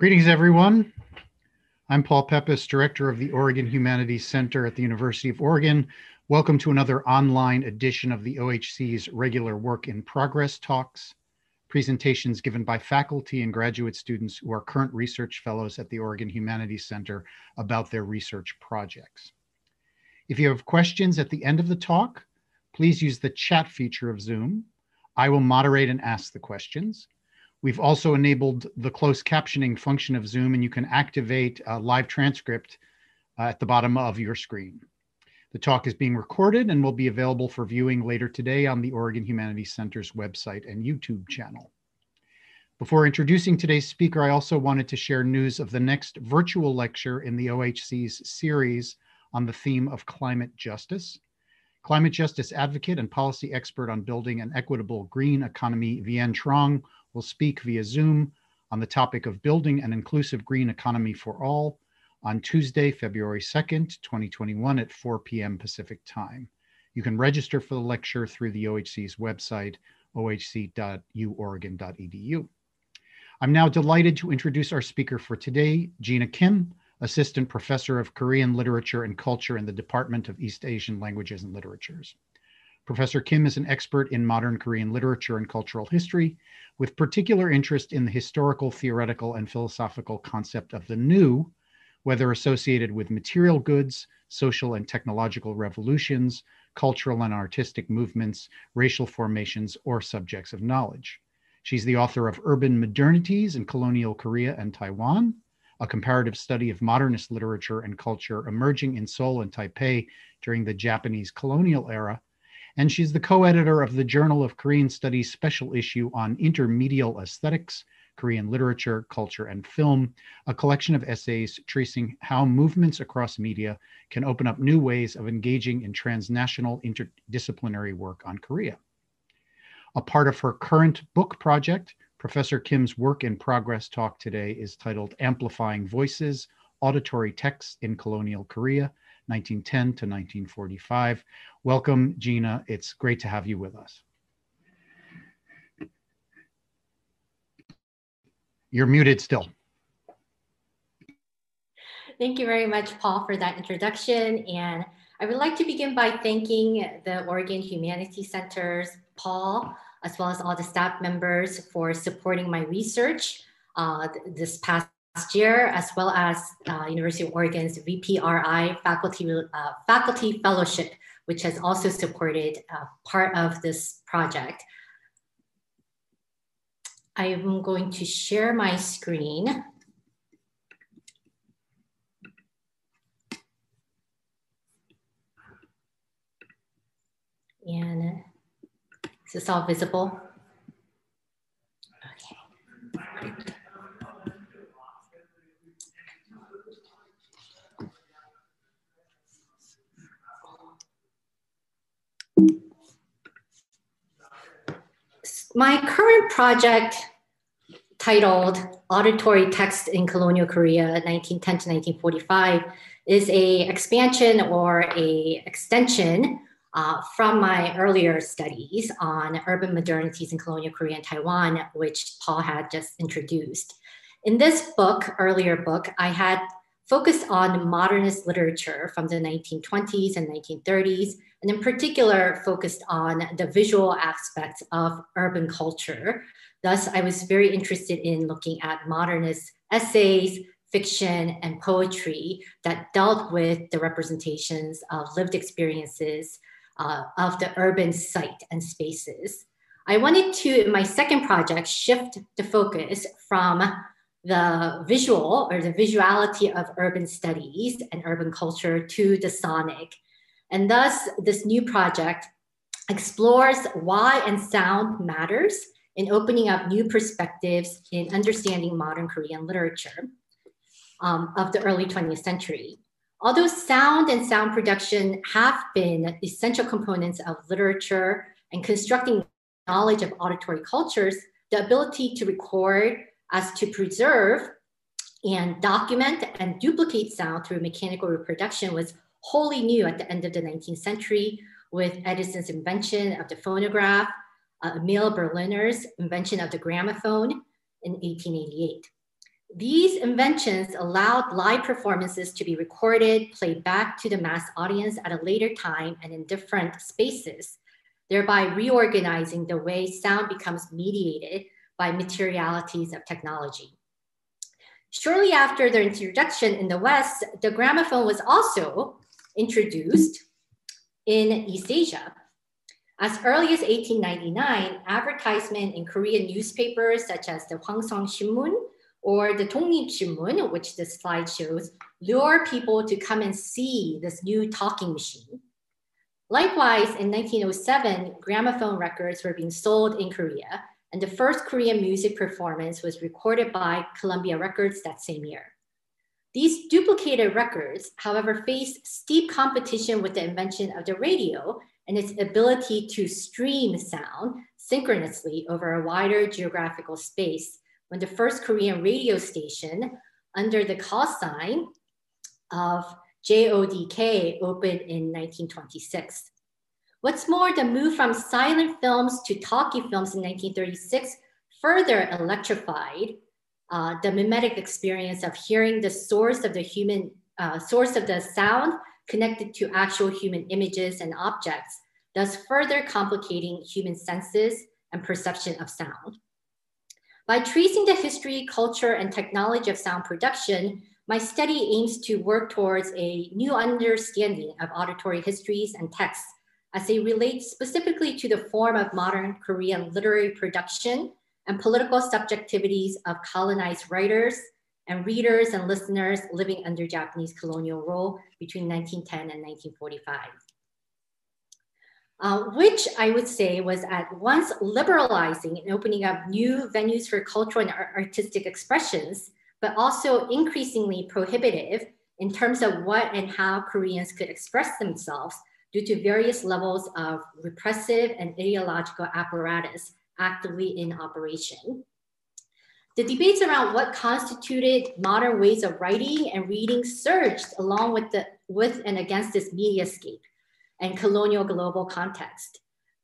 Greetings, everyone. I'm Paul Peppis, Director of the Oregon Humanities Center at the University of Oregon. Welcome to another online edition of the OHC's regular Work in Progress talks, presentations given by faculty and graduate students who are current research fellows at the Oregon Humanities Center about their research projects. If you have questions at the end of the talk, please use the chat feature of Zoom. I will moderate and ask the questions. We've also enabled the closed captioning function of Zoom and you can activate a live transcript uh, at the bottom of your screen. The talk is being recorded and will be available for viewing later today on the Oregon Humanities Center's website and YouTube channel. Before introducing today's speaker, I also wanted to share news of the next virtual lecture in the OHC's series on the theme of climate justice. Climate justice advocate and policy expert on building an equitable green economy, Vien Truong, will speak via Zoom on the topic of building an inclusive green economy for all on Tuesday, February 2nd, 2021 at 4 p.m. Pacific time. You can register for the lecture through the OHC's website, ohc.uoregon.edu. I'm now delighted to introduce our speaker for today, Gina Kim, Assistant Professor of Korean Literature and Culture in the Department of East Asian Languages and Literatures. Professor Kim is an expert in modern Korean literature and cultural history, with particular interest in the historical, theoretical, and philosophical concept of the new, whether associated with material goods, social and technological revolutions, cultural and artistic movements, racial formations, or subjects of knowledge. She's the author of Urban Modernities in Colonial Korea and Taiwan, a comparative study of modernist literature and culture emerging in Seoul and Taipei during the Japanese colonial era, and she's the co-editor of the Journal of Korean Studies special issue on intermedial aesthetics, Korean literature, culture, and film, a collection of essays tracing how movements across media can open up new ways of engaging in transnational interdisciplinary work on Korea. A part of her current book project, Professor Kim's work in progress talk today is titled Amplifying Voices, Auditory Texts in Colonial Korea, 1910 to 1945. Welcome, Gina. It's great to have you with us. You're muted still. Thank you very much, Paul, for that introduction. And I would like to begin by thanking the Oregon Humanities Centers, Paul, as well as all the staff members for supporting my research uh, this past year, as well as uh, University of Oregon's VPRI faculty, uh, faculty fellowship, which has also supported uh, part of this project. I am going to share my screen. And is this all visible? Okay. My current project titled Auditory Text in Colonial Korea 1910 to 1945 is a expansion or a extension uh, from my earlier studies on urban modernities in colonial Korea and Taiwan, which Paul had just introduced. In this book, earlier book, I had focused on modernist literature from the 1920s and 1930s and in particular focused on the visual aspects of urban culture. Thus, I was very interested in looking at modernist essays, fiction, and poetry that dealt with the representations of lived experiences uh, of the urban site and spaces. I wanted to, in my second project, shift the focus from the visual or the visuality of urban studies and urban culture to the sonic and thus, this new project explores why and sound matters in opening up new perspectives in understanding modern Korean literature um, of the early 20th century. Although sound and sound production have been essential components of literature and constructing knowledge of auditory cultures, the ability to record as to preserve and document and duplicate sound through mechanical reproduction was wholly new at the end of the 19th century with Edison's invention of the phonograph, uh, Emil Berliner's invention of the gramophone in 1888. These inventions allowed live performances to be recorded, played back to the mass audience at a later time and in different spaces, thereby reorganizing the way sound becomes mediated by materialities of technology. Shortly after their introduction in the West, the gramophone was also introduced in East Asia. As early as 1899, advertisement in Korean newspapers such as the Hwangseong Shinmun or the Dongnip Shinmun, which this slide shows, lure people to come and see this new talking machine. Likewise, in 1907, gramophone records were being sold in Korea, and the first Korean music performance was recorded by Columbia Records that same year. These duplicated records, however, faced steep competition with the invention of the radio and its ability to stream sound synchronously over a wider geographical space when the first Korean radio station under the call sign of JODK opened in 1926. What's more, the move from silent films to talkie films in 1936 further electrified uh, the mimetic experience of hearing the source of the human uh, source of the sound connected to actual human images and objects, thus further complicating human senses and perception of sound. By tracing the history, culture, and technology of sound production, my study aims to work towards a new understanding of auditory histories and texts as they relate specifically to the form of modern Korean literary production and political subjectivities of colonized writers and readers and listeners living under Japanese colonial rule between 1910 and 1945. Uh, which I would say was at once liberalizing and opening up new venues for cultural and artistic expressions, but also increasingly prohibitive in terms of what and how Koreans could express themselves due to various levels of repressive and ideological apparatus actively in operation. The debates around what constituted modern ways of writing and reading surged along with, the, with and against this media mediascape and colonial global context.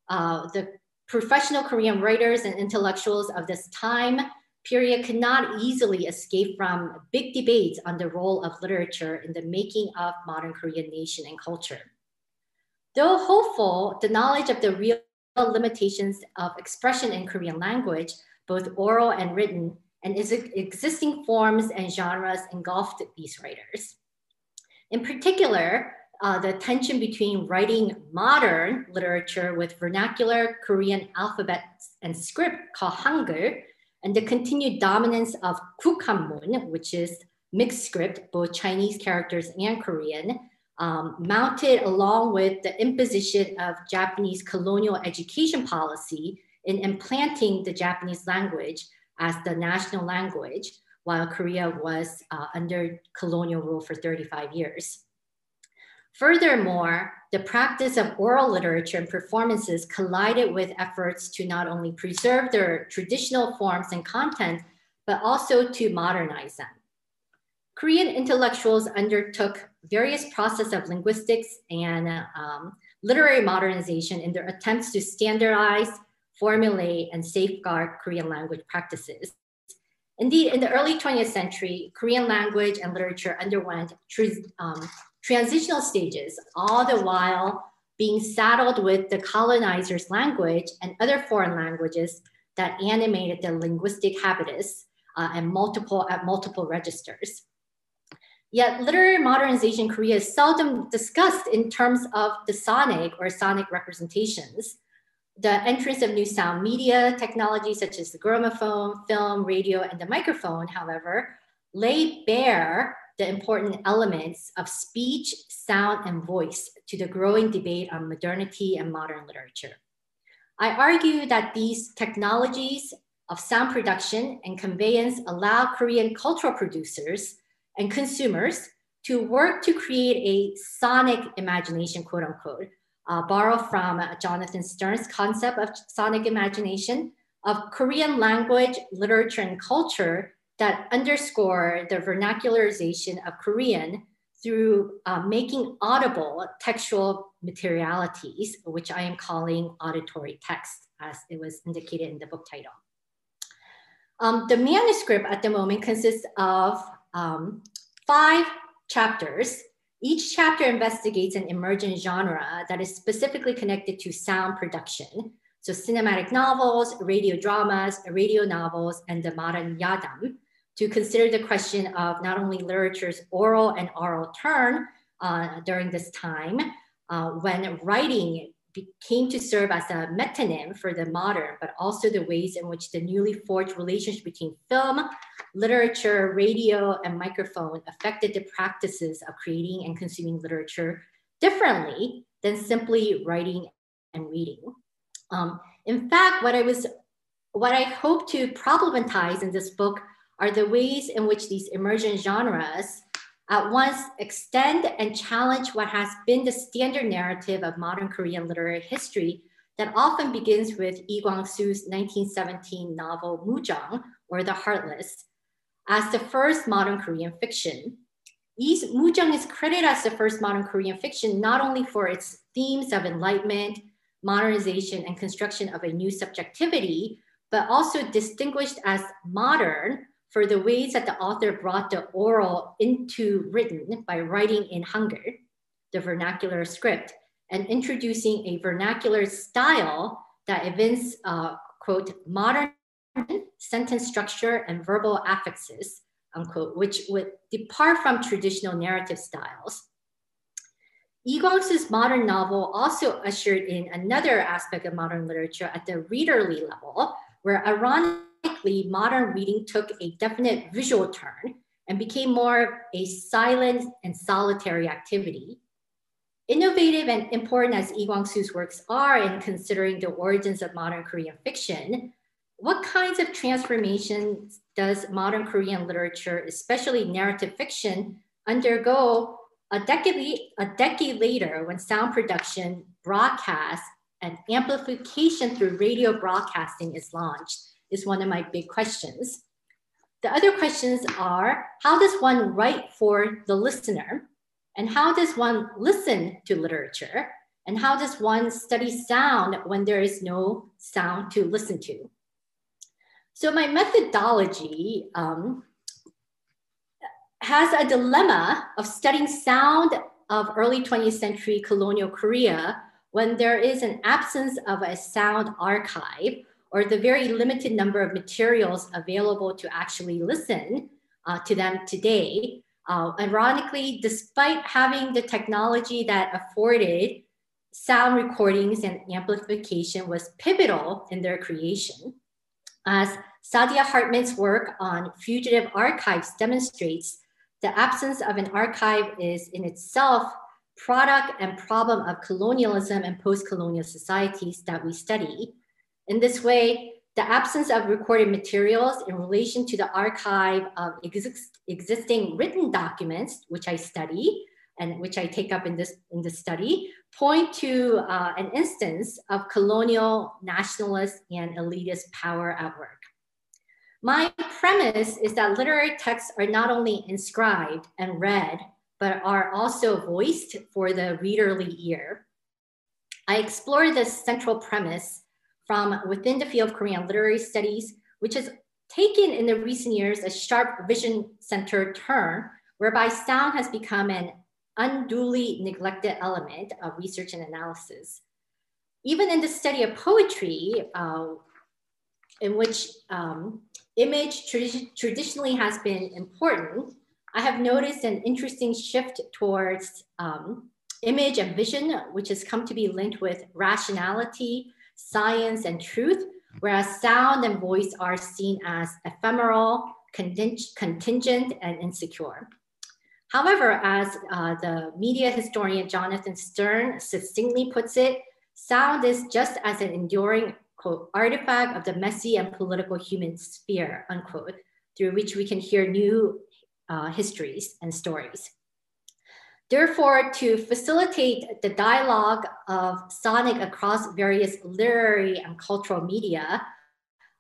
Uh, the professional Korean writers and intellectuals of this time period could not easily escape from big debates on the role of literature in the making of modern Korean nation and culture. Though hopeful, the knowledge of the real limitations of expression in Korean language, both oral and written, and its existing forms and genres engulfed these writers. In particular, uh, the tension between writing modern literature with vernacular Korean alphabets and script called Hangul, and the continued dominance of Gukhanmun, which is mixed script, both Chinese characters and Korean, um, mounted along with the imposition of Japanese colonial education policy in implanting the Japanese language as the national language while Korea was uh, under colonial rule for 35 years. Furthermore, the practice of oral literature and performances collided with efforts to not only preserve their traditional forms and content, but also to modernize them. Korean intellectuals undertook various process of linguistics and um, literary modernization in their attempts to standardize, formulate, and safeguard Korean language practices. Indeed, in the early 20th century, Korean language and literature underwent um, transitional stages, all the while being saddled with the colonizer's language and other foreign languages that animated the linguistic habitus uh, and multiple at multiple registers. Yet literary modernization in Korea is seldom discussed in terms of the sonic or sonic representations. The entrance of new sound media technologies such as the gramophone, film, radio, and the microphone, however, lay bare the important elements of speech, sound, and voice to the growing debate on modernity and modern literature. I argue that these technologies of sound production and conveyance allow Korean cultural producers and consumers to work to create a sonic imagination, quote unquote, uh, borrow from uh, Jonathan Sterne's concept of sonic imagination of Korean language, literature, and culture that underscore the vernacularization of Korean through uh, making audible textual materialities, which I am calling auditory text, as it was indicated in the book title. Um, the manuscript at the moment consists of um, five chapters. Each chapter investigates an emergent genre that is specifically connected to sound production. So cinematic novels, radio dramas, radio novels, and the modern yadam to consider the question of not only literature's oral and oral turn uh, during this time, uh, when writing came to serve as a metonym for the modern, but also the ways in which the newly forged relationship between film, literature, radio, and microphone affected the practices of creating and consuming literature differently than simply writing and reading. Um, in fact, what I was, what I hope to problematize in this book are the ways in which these emergent genres at once extend and challenge what has been the standard narrative of modern Korean literary history that often begins with Lee Kwang-soo's 1917 novel Mujang, or The Heartless, as the first modern Korean fiction. Lee's Mujang is credited as the first modern Korean fiction not only for its themes of enlightenment, modernization, and construction of a new subjectivity, but also distinguished as modern for the ways that the author brought the oral into written by writing in Hangul, the vernacular script, and introducing a vernacular style that evinces, uh, quote, modern sentence structure and verbal affixes, unquote, which would depart from traditional narrative styles. Lee Kwang-soo's modern novel also ushered in another aspect of modern literature at the readerly level, where ironic modern reading took a definite visual turn and became more a silent and solitary activity. Innovative and important as Lee Kwang-soo's works are in considering the origins of modern Korean fiction, what kinds of transformations does modern Korean literature, especially narrative fiction, undergo a decade, a decade later when sound production, broadcast, and amplification through radio broadcasting is launched? Is one of my big questions. The other questions are how does one write for the listener? And how does one listen to literature? And how does one study sound when there is no sound to listen to? So, my methodology um, has a dilemma of studying sound of early 20th century colonial Korea when there is an absence of a sound archive or the very limited number of materials available to actually listen uh, to them today. Uh, ironically, despite having the technology that afforded sound recordings and amplification was pivotal in their creation. As Saidiya Hartman's work on fugitive archives demonstrates, the absence of an archive is in itself product and problem of colonialism and post-colonial societies that we study. In this way, the absence of recorded materials in relation to the archive of exist, existing written documents, which I study and which I take up in this, in this study, point to uh, an instance of colonial, nationalist, and elitist power at work. My premise is that literary texts are not only inscribed and read, but are also voiced for the readerly ear. I explore this central premise from within the field of Korean literary studies, which has taken in the recent years a sharp vision centered turn, whereby sound has become an unduly neglected element of research and analysis. Even in the study of poetry, uh, in which um, image tradi traditionally has been important, I have noticed an interesting shift towards um, image and vision, which has come to be linked with rationality, science, and truth, whereas sound and voice are seen as ephemeral, contingent, and insecure. However, as uh, the media historian Jonathan Sterne succinctly puts it, sound is just as an enduring quote, artifact of the messy and political human sphere, unquote, through which we can hear new uh, histories and stories. Therefore, to facilitate the dialogue of sonic across various literary and cultural media,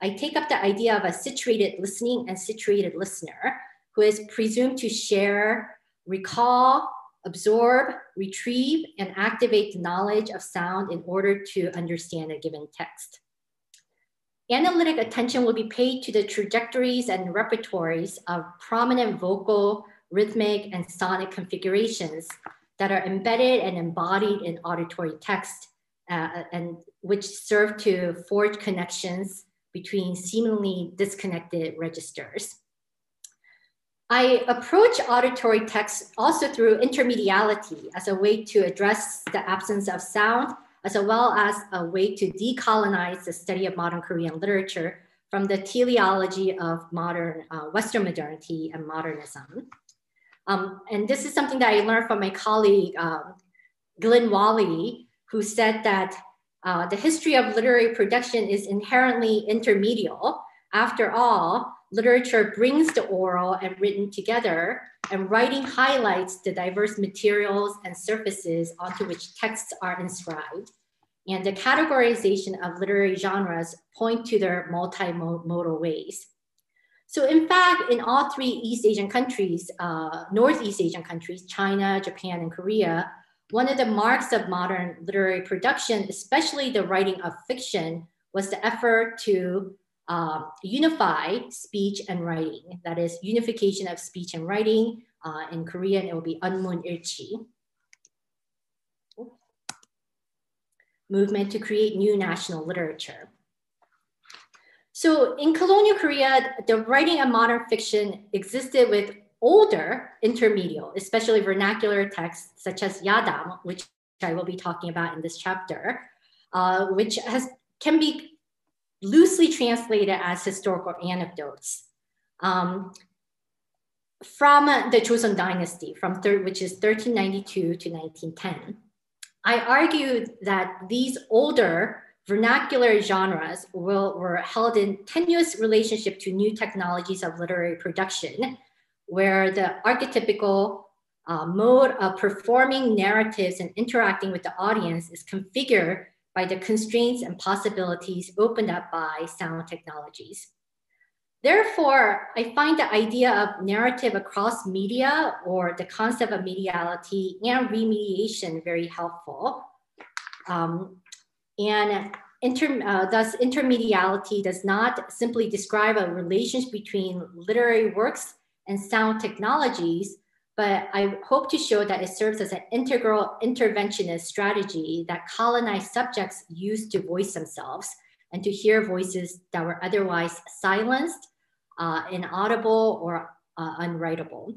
I take up the idea of a situated listening and situated listener who is presumed to share, recall, absorb, retrieve, and activate the knowledge of sound in order to understand a given text. analytic attention will be paid to the trajectories and repertories of prominent vocal, rhythmic, and sonic configurations that are embedded and embodied in auditory text uh, and which serve to forge connections between seemingly disconnected registers. I approach auditory text also through intermediality as a way to address the absence of sound, as well as a way to decolonize the study of modern Korean literature from the teleology of modern uh, Western modernity and modernism. Um, and this is something that I learned from my colleague, um, Glynne Walley, who said that uh, the history of literary production is inherently intermedial. After all, literature brings the oral and written together, and writing highlights the diverse materials and surfaces onto which texts are inscribed. And the categorization of literary genres point to their multimodal ways. So in fact, in all three East Asian countries, uh, Northeast Asian countries, China, Japan, and Korea, one of the marks of modern literary production, especially the writing of fiction, was the effort to uh, unify speech and writing. That is unification of speech and writing. Uh, in Korean, it will be Unmun Ilchi. Movement to create new national literature. So in colonial Korea, the writing of modern fiction existed with older intermedial, especially vernacular texts such as Yadam, which I will be talking about in this chapter, uh, which has can be loosely translated as historical anecdotes um, from the Joseon dynasty, from which is 1392 to 1910. I argued that these older vernacular genres will, were held in tenuous relationship to new technologies of literary production, where the archetypical uh, mode of performing narratives and interacting with the audience is configured by the constraints and possibilities opened up by sound technologies. Therefore, I find the idea of narrative across media or the concept of mediality and remediation very helpful. Um, and inter, uh, thus, intermediality does not simply describe a relationship between literary works and sound technologies, but I hope to show that it serves as an integral interventionist strategy that colonized subjects use to voice themselves and to hear voices that were otherwise silenced, uh, inaudible, or uh, unwritable.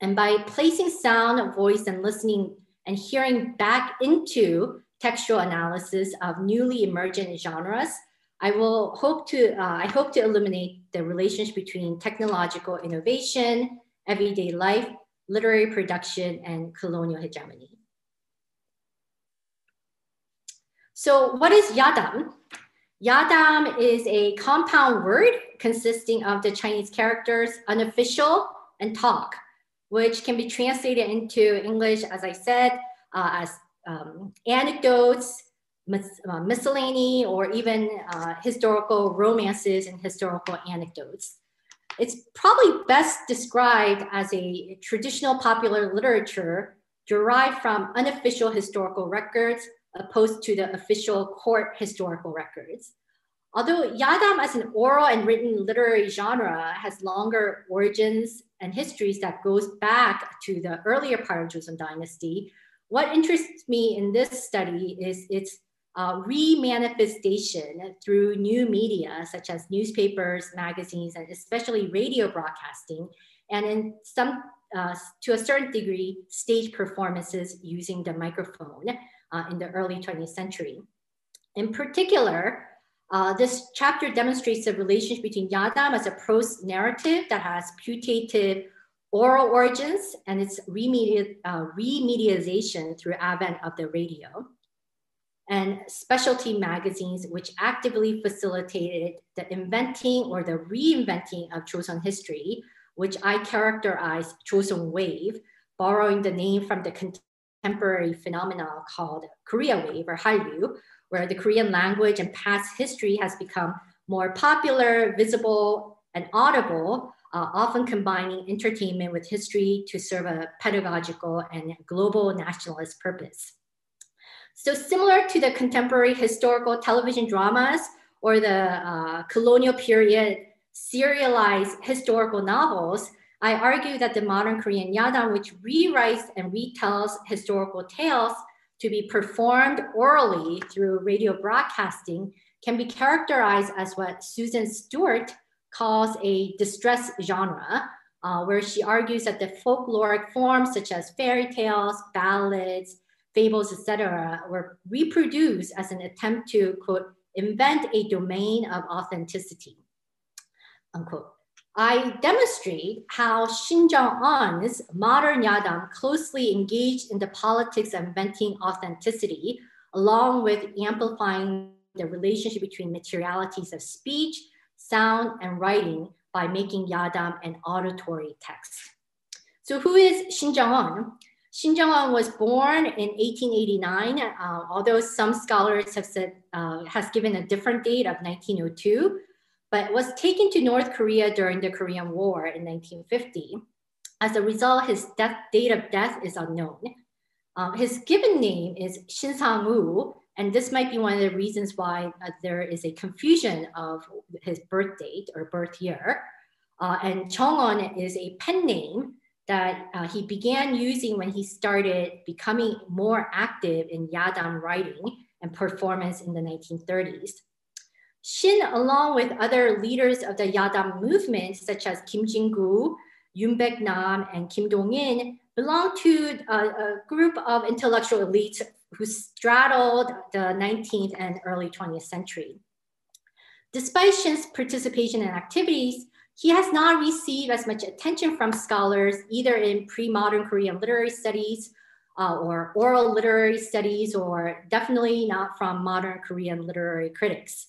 And by placing sound, voice, and listening and hearing back into textual analysis of newly emergent genres, I will hope to, uh, I hope to illuminate the relationship between technological innovation, everyday life, literary production, and colonial hegemony. So what is Yadam? Yadam is a compound word consisting of the Chinese characters unofficial and talk, which can be translated into English, as I said, uh, as um, anecdotes, mis uh, miscellany, or even uh, historical romances and historical anecdotes. It's probably best described as a traditional popular literature derived from unofficial historical records opposed to the official court historical records. Although Yadam as an oral and written literary genre has longer origins and histories that goes back to the earlier part of Joseon dynasty, what interests me in this study is its uh, re-manifestation through new media such as newspapers, magazines, and especially radio broadcasting, and in some, uh, to a certain degree, stage performances using the microphone uh, in the early 20th century. In particular, uh, this chapter demonstrates the relationship between Yadam as a prose narrative that has putative oral origins and its remedi uh, remedialization through advent of the radio and specialty magazines, which actively facilitated the inventing or the reinventing of Joseon history, which I characterize Joseon Wave, borrowing the name from the contemporary phenomenon called Korea Wave or Hallyu, where the Korean language and past history has become more popular, visible, and audible, uh, often combining entertainment with history to serve a pedagogical and global nationalist purpose. So similar to the contemporary historical television dramas or the uh, colonial period serialized historical novels, I argue that the modern Korean Yadam, which rewrites and retells historical tales to be performed orally through radio broadcasting, can be characterized as what Susan Stewart calls a distress genre, uh, where she argues that the folkloric forms such as fairy tales, ballads, fables, etc., were reproduced as an attempt to, quote, invent a domain of authenticity, unquote. I demonstrate how Shin Jung-un's modern Yadam closely engaged in the politics of inventing authenticity, along with amplifying the relationship between materialities of speech, sound, and writing by making Yadam an auditory text. So who is Shin Jung-un? Shin Jung-un was born in 1889, uh, although some scholars have said uh, has given a different date of 1902 but was taken to North Korea during the Korean War in 1950. As a result, his death, date of death is unknown. Um, his given name is Shin Sang-woo, and this might be one of the reasons why uh, there is a confusion of his birth date or birth year. Uh, and Chong-on is a pen name that uh, he began using when he started becoming more active in Yadam writing and performance in the 1930s. Shin, along with other leaders of the Yadam movement, such as Kim Jin-gu, Yoon Baek-nam, and Kim Dong-in, belonged to a, a, group of intellectual elites who straddled the 19th and early 20th century. Despite Shin's participation in activities, he has not received as much attention from scholars, either in pre-modern Korean literary studies uh, or oral literary studies, or definitely not from modern Korean literary critics.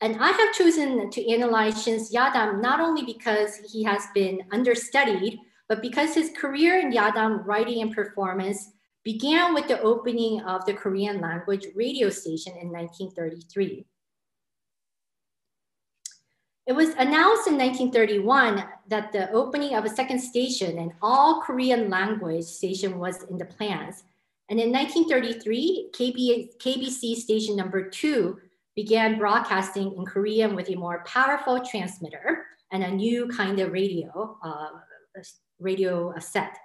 And I have chosen to analyze Shin's Yadam not only because he has been understudied, but because his career in Yadam writing and performance began with the opening of the Korean language radio station in 1933. It was announced in 1931 that the opening of a second station, an all Korean language station, was in the plans. And in 1933, KB, KBC station number two began broadcasting in Korean with a more powerful transmitter and a new kind of radio, uh, radio set.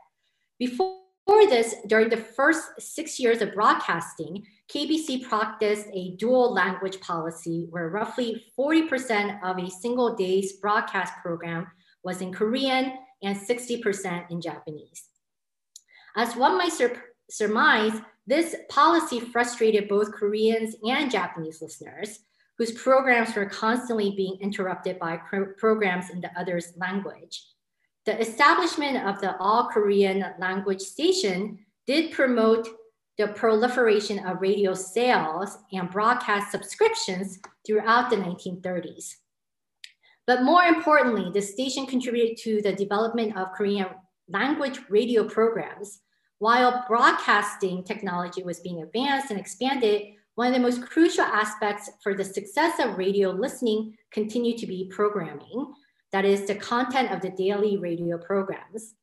Before this, during the first six years of broadcasting, KBC practiced a dual language policy where roughly 40% of a single day's broadcast program was in Korean and 60% in Japanese. As one might sur surmise, this policy frustrated both Koreans and Japanese listeners, whose programs were constantly being interrupted by programs in the other's language. The establishment of the all Korean language station did promote the proliferation of radio sales and broadcast subscriptions throughout the 1930s. But more importantly, the station contributed to the development of Korean language radio programs while broadcasting technology was being advanced and expanded, one of the most crucial aspects for the success of radio listening continued to be programming, that is, the content of the daily radio programs.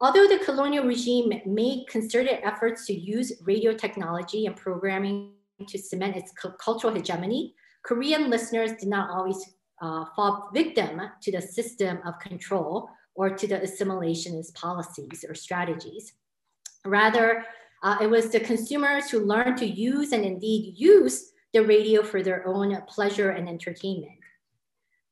Although the colonial regime made concerted efforts to use radio technology and programming to cement its cultural hegemony, Korean listeners did not always uh, fall victim to the system of control or to the assimilationist policies or strategies. Rather, uh, it was the consumers who learned to use and indeed use the radio for their own pleasure and entertainment.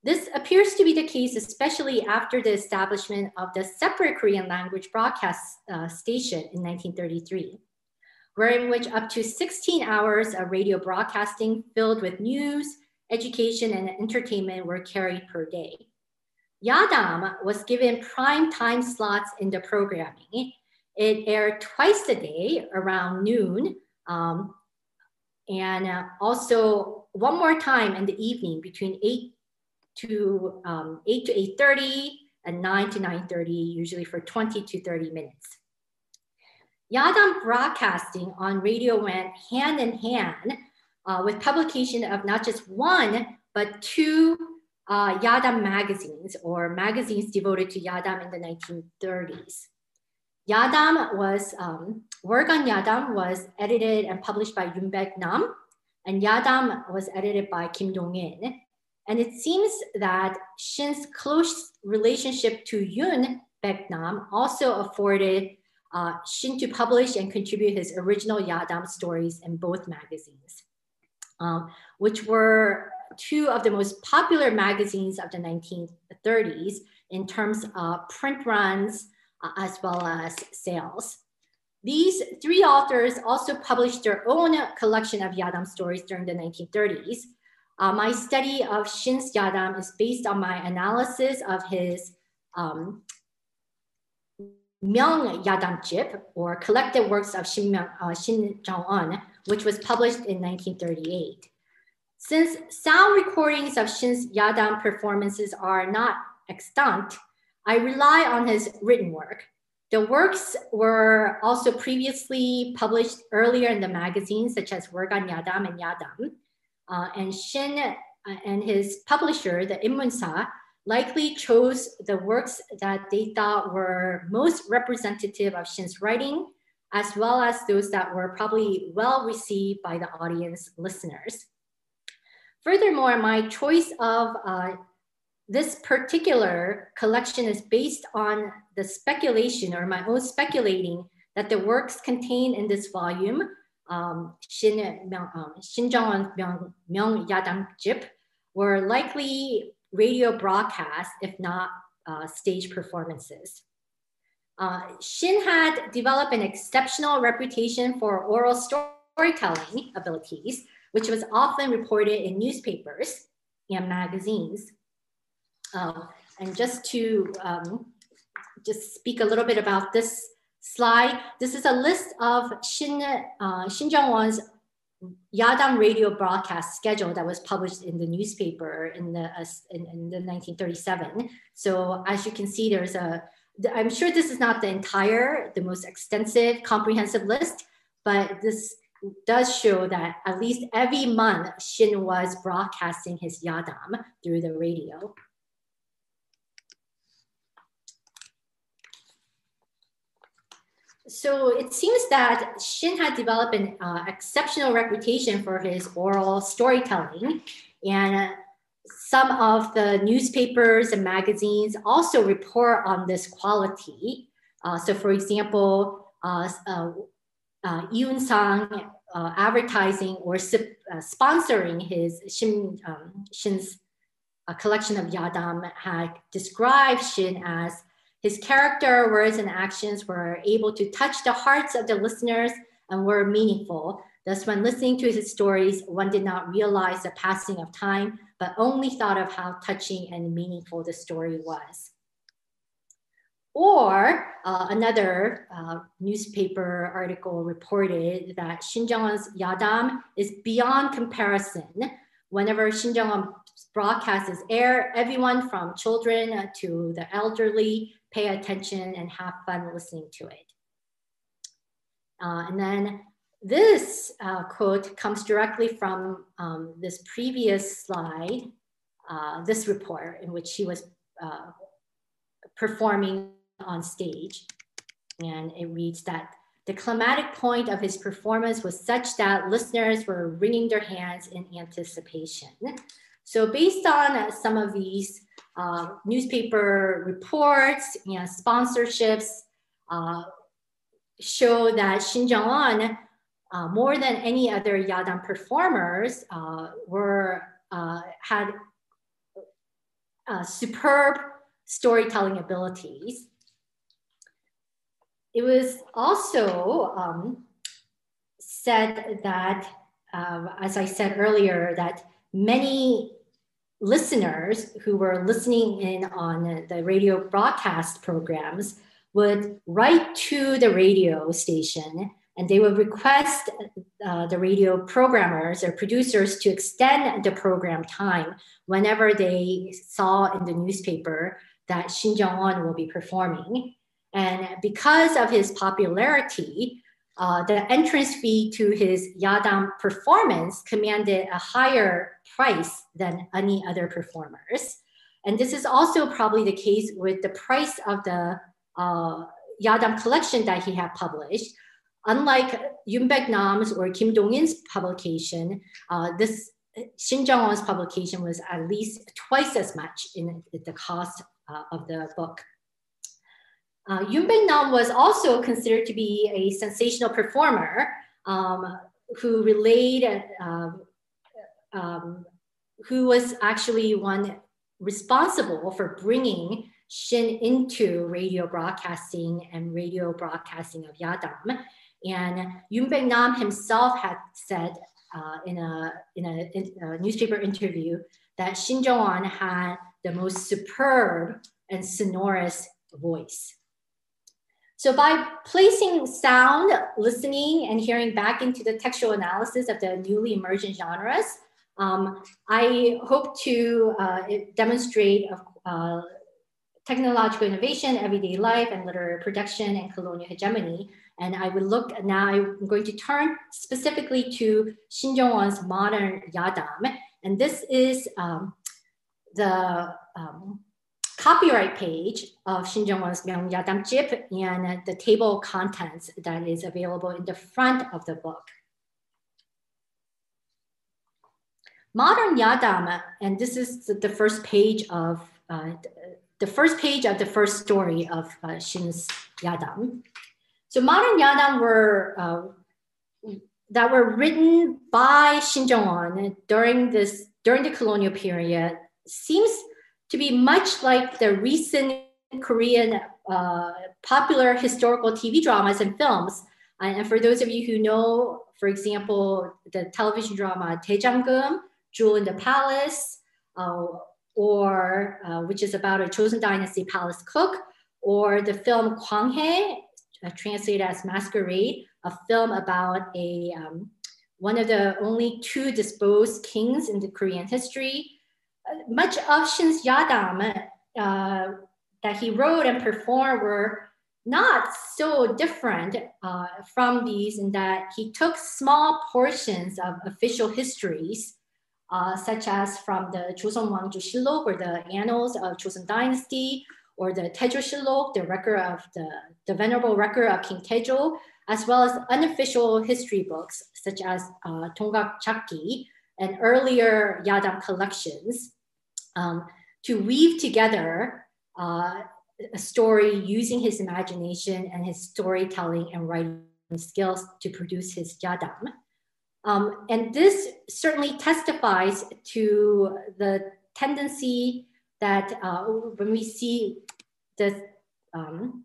This appears to be the case, especially after the establishment of the separate Korean language broadcast uh, station in 1933, wherein which up to 16 hours of radio broadcasting filled with news, education, and entertainment were carried per day. Yadam was given prime time slots in the programming, it aired twice a day around noon, um, and uh, also one more time in the evening between 8 to um, 8 to 8.30 and 9 to 9.30, usually for 20 to 30 minutes. Yadam broadcasting on radio went hand in hand uh, with publication of not just one, but two uh, Yadam magazines or magazines devoted to Yadam in the 1930s. Yadam was, um, work on Yadam was edited and published by Yoon Baek-nam, and Yadam was edited by Kim Dong-in. And it seems that Shin's close relationship to Yoon Baeknam also afforded uh, Shin to publish and contribute his original Yadam stories in both magazines, um, which were two of the most popular magazines of the 1930s in terms of print runs uh, as well as sales. These three authors also published their own collection of Yadam stories during the 1930s. Uh, my study of Shin's Yadam is based on my analysis of his um, Myung Yadam Jip, or Collected Works of Shin, Myung, uh, Shin which was published in 1938. Since sound recordings of Shin's Yadam performances are not extant, I rely on his written work. The works were also previously published earlier in the magazines, such as Wolgan Yadam and Yadam. Uh, and Shin uh, and his publisher, the Inmunsa, likely chose the works that they thought were most representative of Shin's writing, as well as those that were probably well received by the audience listeners. Furthermore, my choice of uh, this particular collection is based on the speculation or my own speculating that the works contained in this volume, um, Shin, um, Shinjong Myung, Yadam Jip, were likely radio broadcasts, if not uh, stage performances. Uh, Shin had developed an exceptional reputation for oral storytelling abilities, which was often reported in newspapers and magazines. Um, and just to um, just speak a little bit about this slide, this is a list of Shin, uh, Jong-won's Yadam radio broadcast schedule that was published in the newspaper in the uh, in, in, the 1937. So as you can see, there's a. I'm sure this is not the entire, the most extensive, comprehensive list, but this does show that at least every month Shin was broadcasting his Yadam through the radio. So it seems that Shin had developed an uh, exceptional reputation for his oral storytelling. And uh, some of the newspapers and magazines also report on this quality. Uh, so, for example, uh, uh, uh Yoon Sang uh, advertising or sponsoring his Shin, um, Shin's collection of Yadam had described Shin as his character, words, and actions were able to touch the hearts of the listeners and were meaningful. Thus, when listening to his stories, one did not realize the passing of time, but only thought of how touching and meaningful the story was. Or uh, another uh, newspaper article reported that Shin Yadam is beyond comparison. Whenever Shin broadcast is aired, everyone from children to the elderly pay attention and have fun listening to it. Uh, and then this uh, quote comes directly from um, this previous slide, uh, this report in which he was uh, performing on stage. And it reads that the climatic point of his performance was such that listeners were wringing their hands in anticipation. So based on some of these uh, newspaper reports and sponsorships uh, show that Jong-un, uh, more than any other Yadam performers, uh, were uh, had superb storytelling abilities. It was also um, said that, as I said earlier, that many listeners who were listening in on the radio broadcast programs would write to the radio station and they would request uh, the radio programmers or producers to extend the program time whenever they saw in the newspaper that Shin Jong-un will be performing. And because of his popularity, uh, the entrance fee to his Yadam performance commanded a higher price than any other performers. And this is also probably the case with the price of the uh, Yadam collection that he had published. unlike Yoon Baek-nam's or Kim Dong-in's publication, uh, this Shin Jung-won's publication was at least twice as much in the cost uh, of the book. Uh, Yoon Baek-nam was also considered to be a sensational performer um, who relayed, uh, um, who was actually one responsible for bringing Shin into radio broadcasting and radio broadcasting of Yadam. And Yoon Baek-nam himself had said uh, in, a, in, a, in, a, newspaper interview that Shin Jong-won had the most superb and sonorous voice. So by placing sound, listening, and hearing back into the textual analysis of the newly emergent genres, um, I hope to uh, demonstrate uh, technological innovation, everyday life, and literary production and colonial hegemony. And I will look now, I'm going to turn specifically to Shin Jong-won's modern Yadam. And this is um, the um, copyright page of Jong-won's Myung Jip and the table of contents that is available in the front of the book. Modern Yadam, and this is the first page of uh, the first page of the first story of uh, Yadam. So modern Yadam were uh, that were written by Jong-won during this during the colonial period seems to be much like the recent Korean uh, popular historical TV dramas and films. And for those of you who know, for example, the television drama Daejanggeum, Jewel in the Palace, uh, or uh, which is about a Joseon Dynasty palace cook, or the film Kwanghae, uh, translated as Masquerade, a film about a um, one of the only two disposed kings in the Korean history. Much of Shin's Yadam uh, that he wrote and performed were not so different uh, from these in that he took small portions of official histories uh, such as from the Joseon Wangjo Shillok or the Annals of Joseon Dynasty, or the Taejo Shillok, the record of the, the venerable record of King Taejo, as well as unofficial history books such as uh, Tonggak Chakki and earlier Yadam collections um, to weave together uh, a story using his imagination and his storytelling and writing skills to produce his Yadam. Um, and this certainly testifies to the tendency that uh, when we see the, um,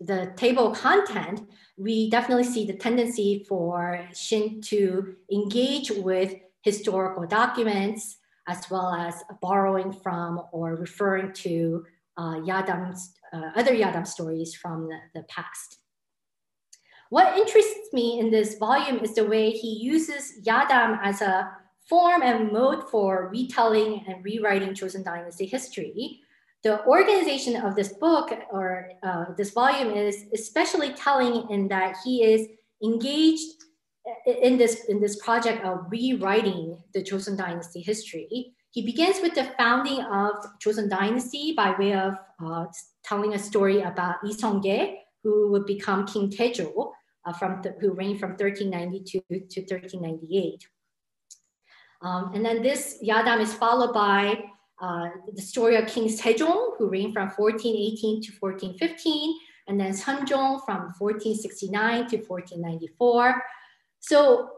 the table content, we definitely see the tendency for Shin to engage with historical documents as well as borrowing from or referring to uh, Yadam's, uh, other Yadam stories from the, the past. What interests me in this volume is the way he uses Yadam as a form and mode for retelling and rewriting Joseon Dynasty history. The organization of this book or uh, this volume is especially telling in that he is engaged in this, in this project of rewriting the Joseon Dynasty history. He begins with the founding of Joseon Dynasty by way of uh, telling a story about Lee Sung-ge, who would become King Taejo, uh, from who reigned from 1392 to 1398. Um, and then this Yadam is followed by uh, the story of King Sejong, who reigned from 1418 to 1415, and then Seongjong from 1469 to 1494. So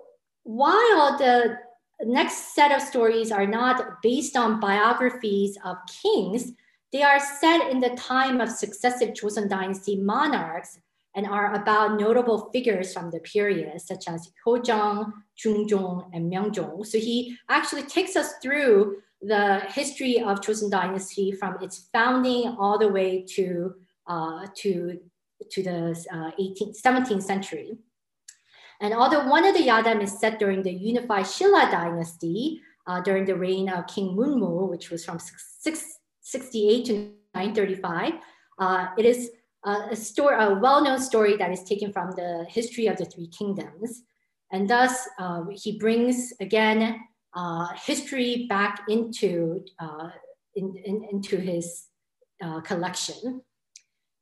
while the next set of stories are not based on biographies of kings, they are set in the time of successive Joseon dynasty monarchs and are about notable figures from the period, such as Hyojong, Jungjong, and Myeongjong. So he actually takes us through the history of Joseon Dynasty from its founding all the way to uh, to to the uh, 18th, 17th century. And although one of the Yadam is set during the unified Shilla dynasty, uh, during the reign of King Munmu, which was from 668 to 935, uh, it is a story, a well-known story that is taken from the history of the three kingdoms. And thus uh, he brings again uh, history back into, uh, in, in, into his uh, collection.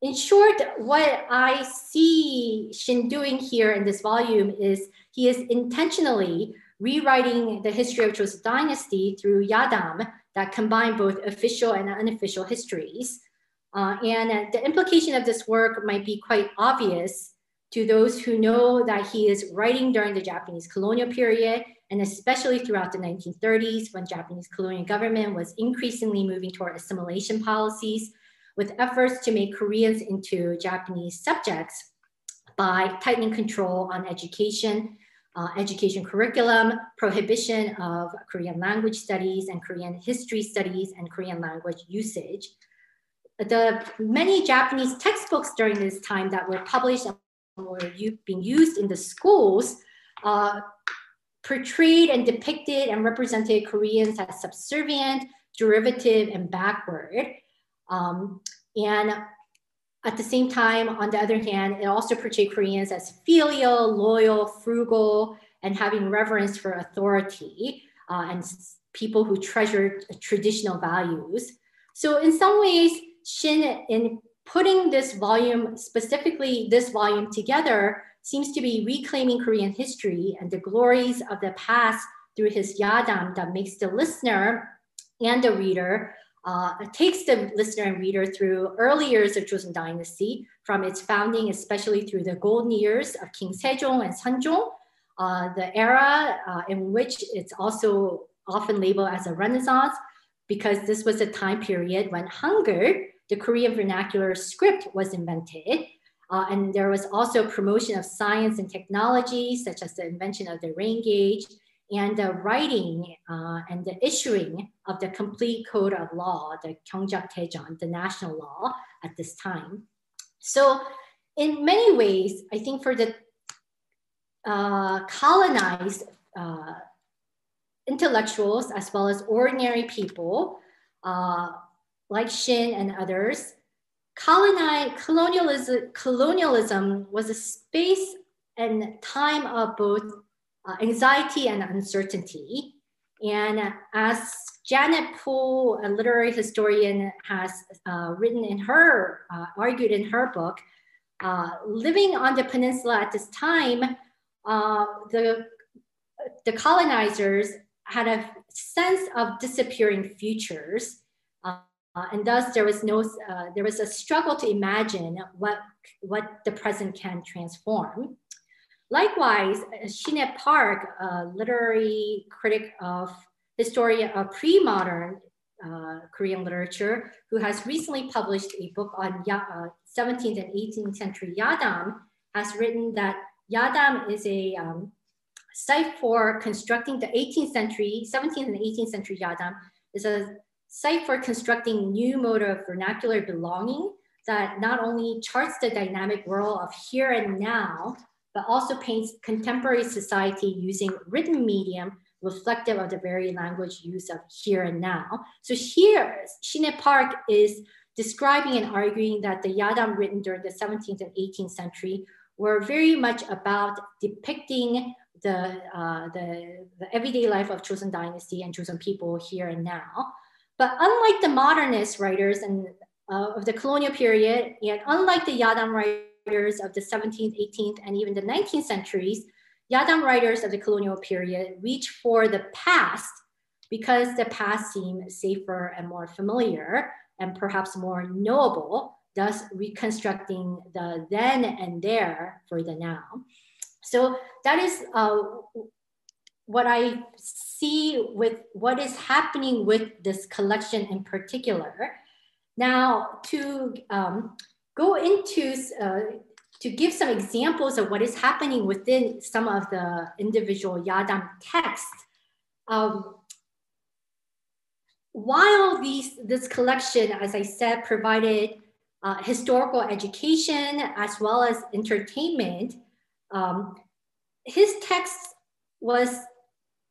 In short, what I see Shin doing here in this volume is he is intentionally rewriting the history of Joseon dynasty through Yadam that combine both official and unofficial histories. Uh, and the implication of this work might be quite obvious to those who know that he is writing during the Japanese colonial period, and especially throughout the 1930s when Japanese colonial government was increasingly moving toward assimilation policies with efforts to make Koreans into Japanese subjects by tightening control on education, uh, education curriculum, prohibition of Korean language studies and Korean history studies and Korean language usage. The many Japanese textbooks during this time that were published were being used in the schools uh, portrayed and depicted and represented Koreans as subservient, derivative, and backward. Um, and at the same time, on the other hand, it also portrayed Koreans as filial, loyal, frugal, and having reverence for authority uh, and people who treasured traditional values. So in some ways, Shin, in putting this volume, specifically this volume together, seems to be reclaiming Korean history and the glories of the past through his yadam that makes the listener and the reader uh, takes the listener and reader through early years of Joseon Dynasty, from its founding, especially through the golden years of King Sejong and Seongjong, uh, the era uh, in which it's also often labeled as a renaissance, because this was a time period when Hangul, the Korean vernacular script, was invented. Uh, and there was also promotion of science and technology, such as the invention of the rain gauge and the writing uh, and the issuing of the complete code of law, the Gyeongguk Daejeon, the national law at this time. So in many ways, I think for the uh, colonized uh, intellectuals as well as ordinary people uh, like Shin and others, colonialism, colonialism was a space and time of both uh, anxiety and uncertainty. And as Janet Poole, a literary historian, has uh, written in her, uh, argued in her book, uh, living on the peninsula at this time, uh, the, the colonizers had a sense of disappearing futures. Uh, and thus there was no, there was a struggle to imagine what, what the present can transform. Likewise, Si Nae Park, a literary critic of historian of pre-modern uh, Korean literature, who has recently published a book on ya- uh, 17th and 18th century Yadam, has written that Yadam is a um, site for constructing the 18th century, 17th and 18th century Yadam is a site for constructing new mode of vernacular belonging that not only charts the dynamic world of here and now, but also paints contemporary society using written medium reflective of the very language use of here and now. So here, Si Nae Park is describing and arguing that the Yadam written during the 17th and 18th century were very much about depicting the, uh, the, the everyday life of Joseon dynasty and Joseon people here and now. But unlike the modernist writers and uh, of the colonial period, and unlike the Yadam writers, writers of the 17th, 18th, and even the 19th centuries, Yadam writers of the colonial period reach for the past because the past seemed safer and more familiar and perhaps more knowable, thus reconstructing the then and there for the now. So that is uh, what I see with what is happening with this collection in particular. Now, to um, go into uh, to give some examples of what is happening within some of the individual Yadam texts. Um, while these, this collection, as I said, provided uh, historical education as well as entertainment, um, his text was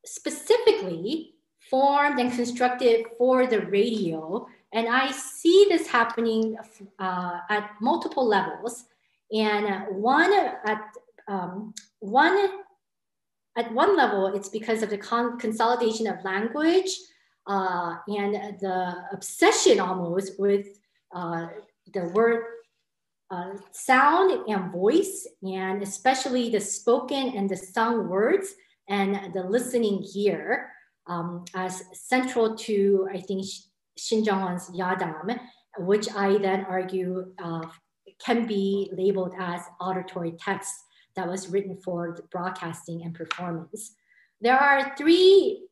specifically formed and constructed for the radio and I see this happening uh, at multiple levels. And one at um, one at one level, it's because of the con consolidation of language uh, and the obsession almost with uh, the word uh, sound and voice, and especially the spoken and the sung words and the listening ear um, as central to, I think, Jong-won's Yadam, which I then argue uh, can be labeled as auditory text that was written for broadcasting and performance. There are three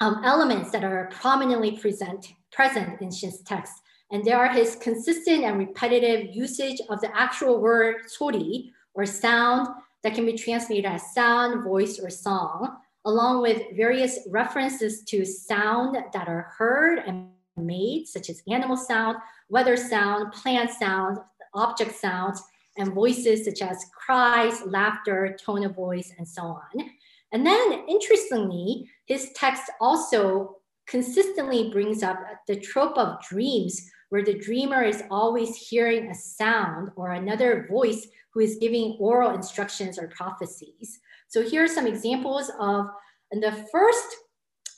um, elements that are prominently present, present in Shin's text. And there are his consistent and repetitive usage of the actual word sori or sound that can be translated as sound, voice, or song, along with various references to sound that are heard and made, such as animal sound, weather sound, plant sound, object sounds, and voices such as cries, laughter, tone of voice, and so on. And then, interestingly, his text also consistently brings up the trope of dreams, where the dreamer is always hearing a sound or another voice who is giving oral instructions or prophecies. So here are some examples of in the first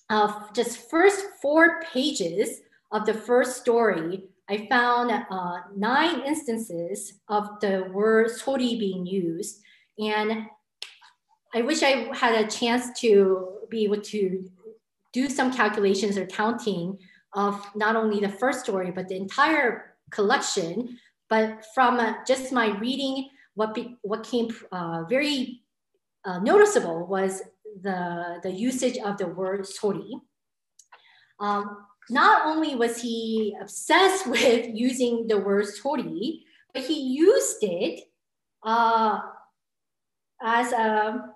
of just first four pages of the first story, I found uh, nine instances of the word sori being used. And I wish I had a chance to be able to do some calculations or counting of not only the first story, but the entire collection. But from uh, just my reading, what, be, what came uh, very uh, noticeable was the, the usage of the word sori. Um, not only was he obsessed with using the word sori, but he used it uh, as a,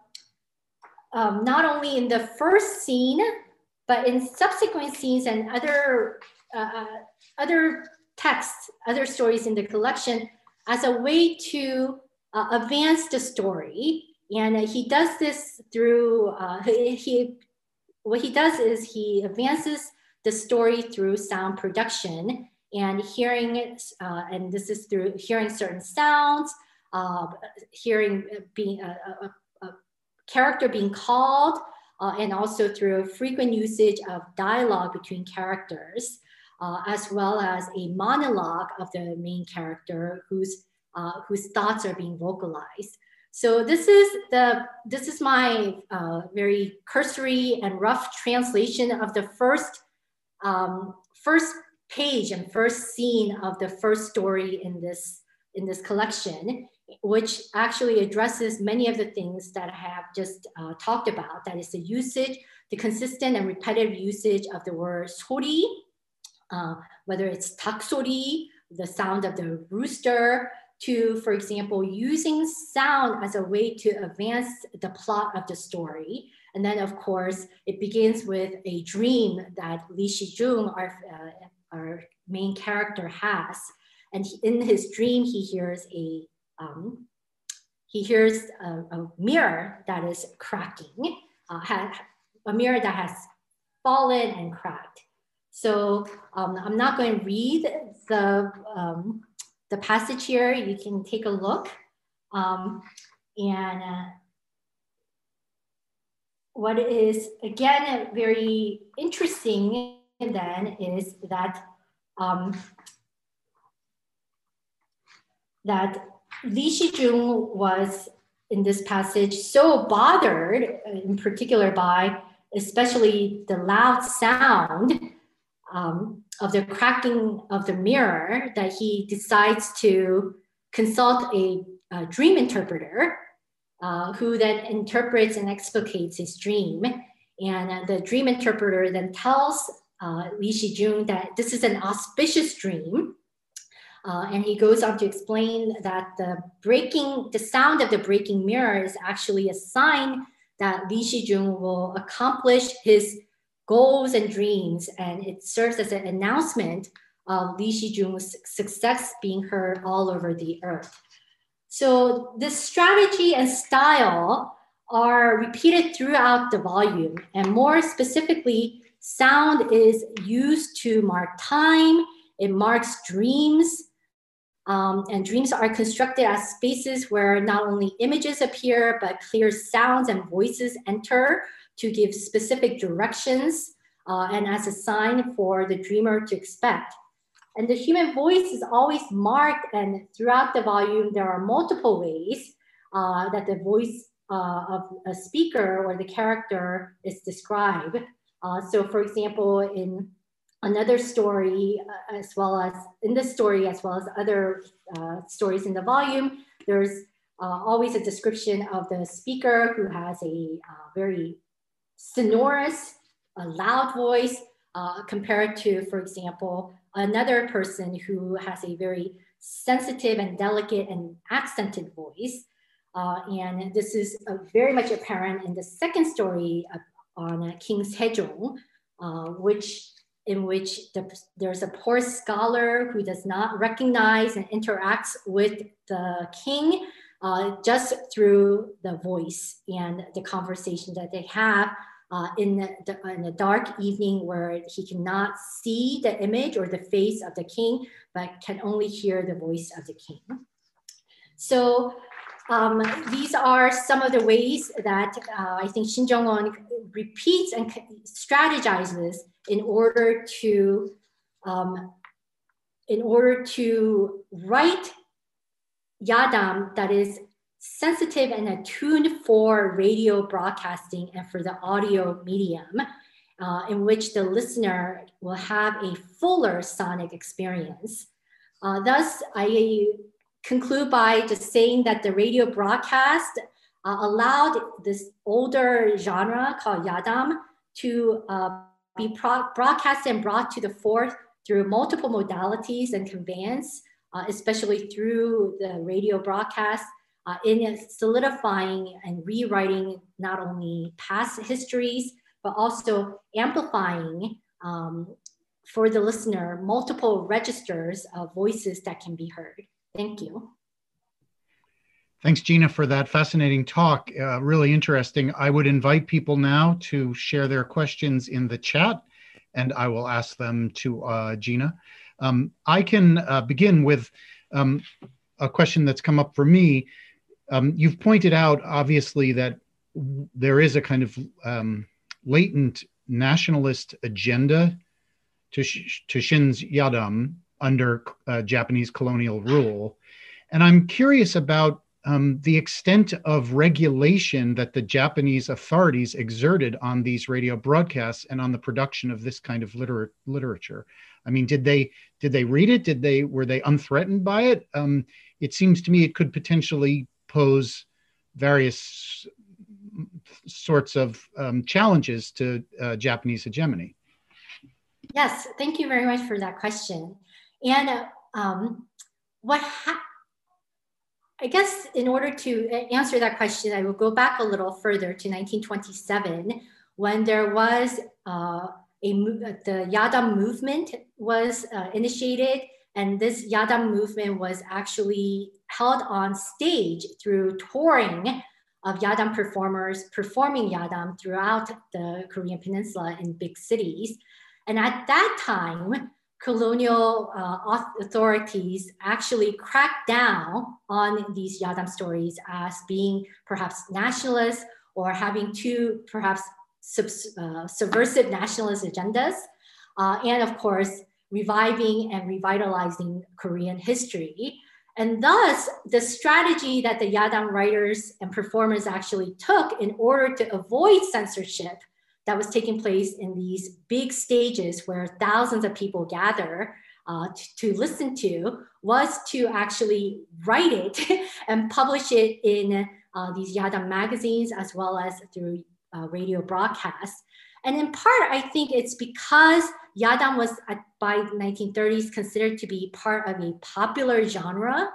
um, not only in the first scene, but in subsequent scenes and other, uh, uh other texts, other stories in the collection as a way to uh, advance the story. And he does this through, uh, he, what he does is he advances the story through sound production and hearing it, uh, and this is through hearing certain sounds, uh, hearing being a, a, a, character being called, uh, and also through frequent usage of dialogue between characters, uh, as well as a monologue of the main character whose uh, whose thoughts are being vocalized. So this is the this is my uh, very cursory and rough translation of the first um, first page and first scene of the first story in this in this collection, which actually addresses many of the things that I have just uh, talked about. That is the usage, the consistent and repetitive usage of the word sori, uh, whether it's taksori, the sound of the rooster, to, for example, using sound as a way to advance the plot of the story. And then, of course, it begins with a dream that Li Shijun, our, uh, our main character, has. And he, in his dream, he hears a um, he hears a, a, mirror that is cracking, uh, a mirror that has fallen and cracked. So um, I'm not going to read the um, the passage here. You can take a look, um, and. Uh, what is again very interesting then is that um, that Li Shijun was in this passage so bothered, in particular by especially the loud sound um, of the cracking of the mirror, that he decides to consult a, a dream interpreter uh, who then interprets and explicates his dream. And uh, the dream interpreter then tells uh, Li Shijun that this is an auspicious dream. Uh, and he goes on to explain that the breaking, the sound of the breaking mirror is actually a sign that Li Shijun will accomplish his goals and dreams. And it serves as an announcement of Li Shijun's success being heard all over the earth. So this strategy and style are repeated throughout the volume. And more specifically, sound is used to mark time, it marks dreams. Um, and dreams are constructed as spaces where not only images appear, but clear sounds and voices enter to give specific directions uh, and as a sign for the dreamer to expect. And the human voice is always marked, and throughout the volume, there are multiple ways uh, that the voice uh, of a speaker or the character is described. Uh, so, for example, in another story, uh, as well as in this story, as well as other uh, stories in the volume, there's uh, always a description of the speaker who has a very sonorous, a loud voice, compared to, for example, another person who has a very sensitive and delicate and accented voice. Uh, and this is uh, very much apparent in the second story on uh, King Sejong, uh, which in which the, there's a poor scholar who does not recognize and interacts with the king uh, just through the voice and the conversation that they have uh, in, the, in the dark evening where he cannot see the image or the face of the king, but can only hear the voice of the king. So um, these are some of the ways that uh, I think Shin Jong-won repeats and strategizes in order to um, in order to write yadam that is sensitive and attuned for radio broadcasting and for the audio medium, uh, in which the listener will have a fuller sonic experience. Uh, thus, I conclude by just saying that the radio broadcast uh, allowed this older genre called yadam to uh, be broadcast and brought to the fore through multiple modalities and conveyance, uh, especially through the radio broadcast uh, in solidifying and rewriting not only past histories, but also amplifying um, for the listener multiple registers of voices that can be heard. Thank you. Thanks, Gina, for that fascinating talk. Uh, really interesting. I would invite people now to share their questions in the chat, and I will ask them to uh, Gina. Um, I can uh, begin with um, a question that's come up for me. Um, you've pointed out, obviously, that there is a kind of um, latent nationalist agenda to, to Shin's Yadam under uh, Japanese colonial rule. And I'm curious about um, the extent of regulation that the Japanese authorities exerted on these radio broadcasts and on the production of this kind of liter- literature. I mean, did they did they read it? Did they were they unthreatened by it? Um, it seems to me it could potentially pose various sorts of um, challenges to uh, Japanese hegemony. Yes, thank you very much for that question. And uh, um, what ha- I guess in order to answer that question, I will go back a little further to 1927 when there was uh, a the Yada movement was uh, initiated, and this Yadam movement was actually held on stage through touring of Yadam performers performing Yadam throughout the Korean Peninsula in big cities. And at that time, colonial uh, authorities actually cracked down on these Yadam stories as being perhaps nationalist or having two perhaps uh, subversive nationalist agendas. Uh, and of course, reviving and revitalizing Korean history. And thus, the strategy that the Yadam writers and performers actually took in order to avoid censorship that was taking place in these big stages where thousands of people gather uh, to, to listen to was to actually write it and publish it in uh, these Yadam magazines as well as through uh, radio broadcasts. And in part, I think it's because Yadam was at, by 1930s considered to be part of a popular genre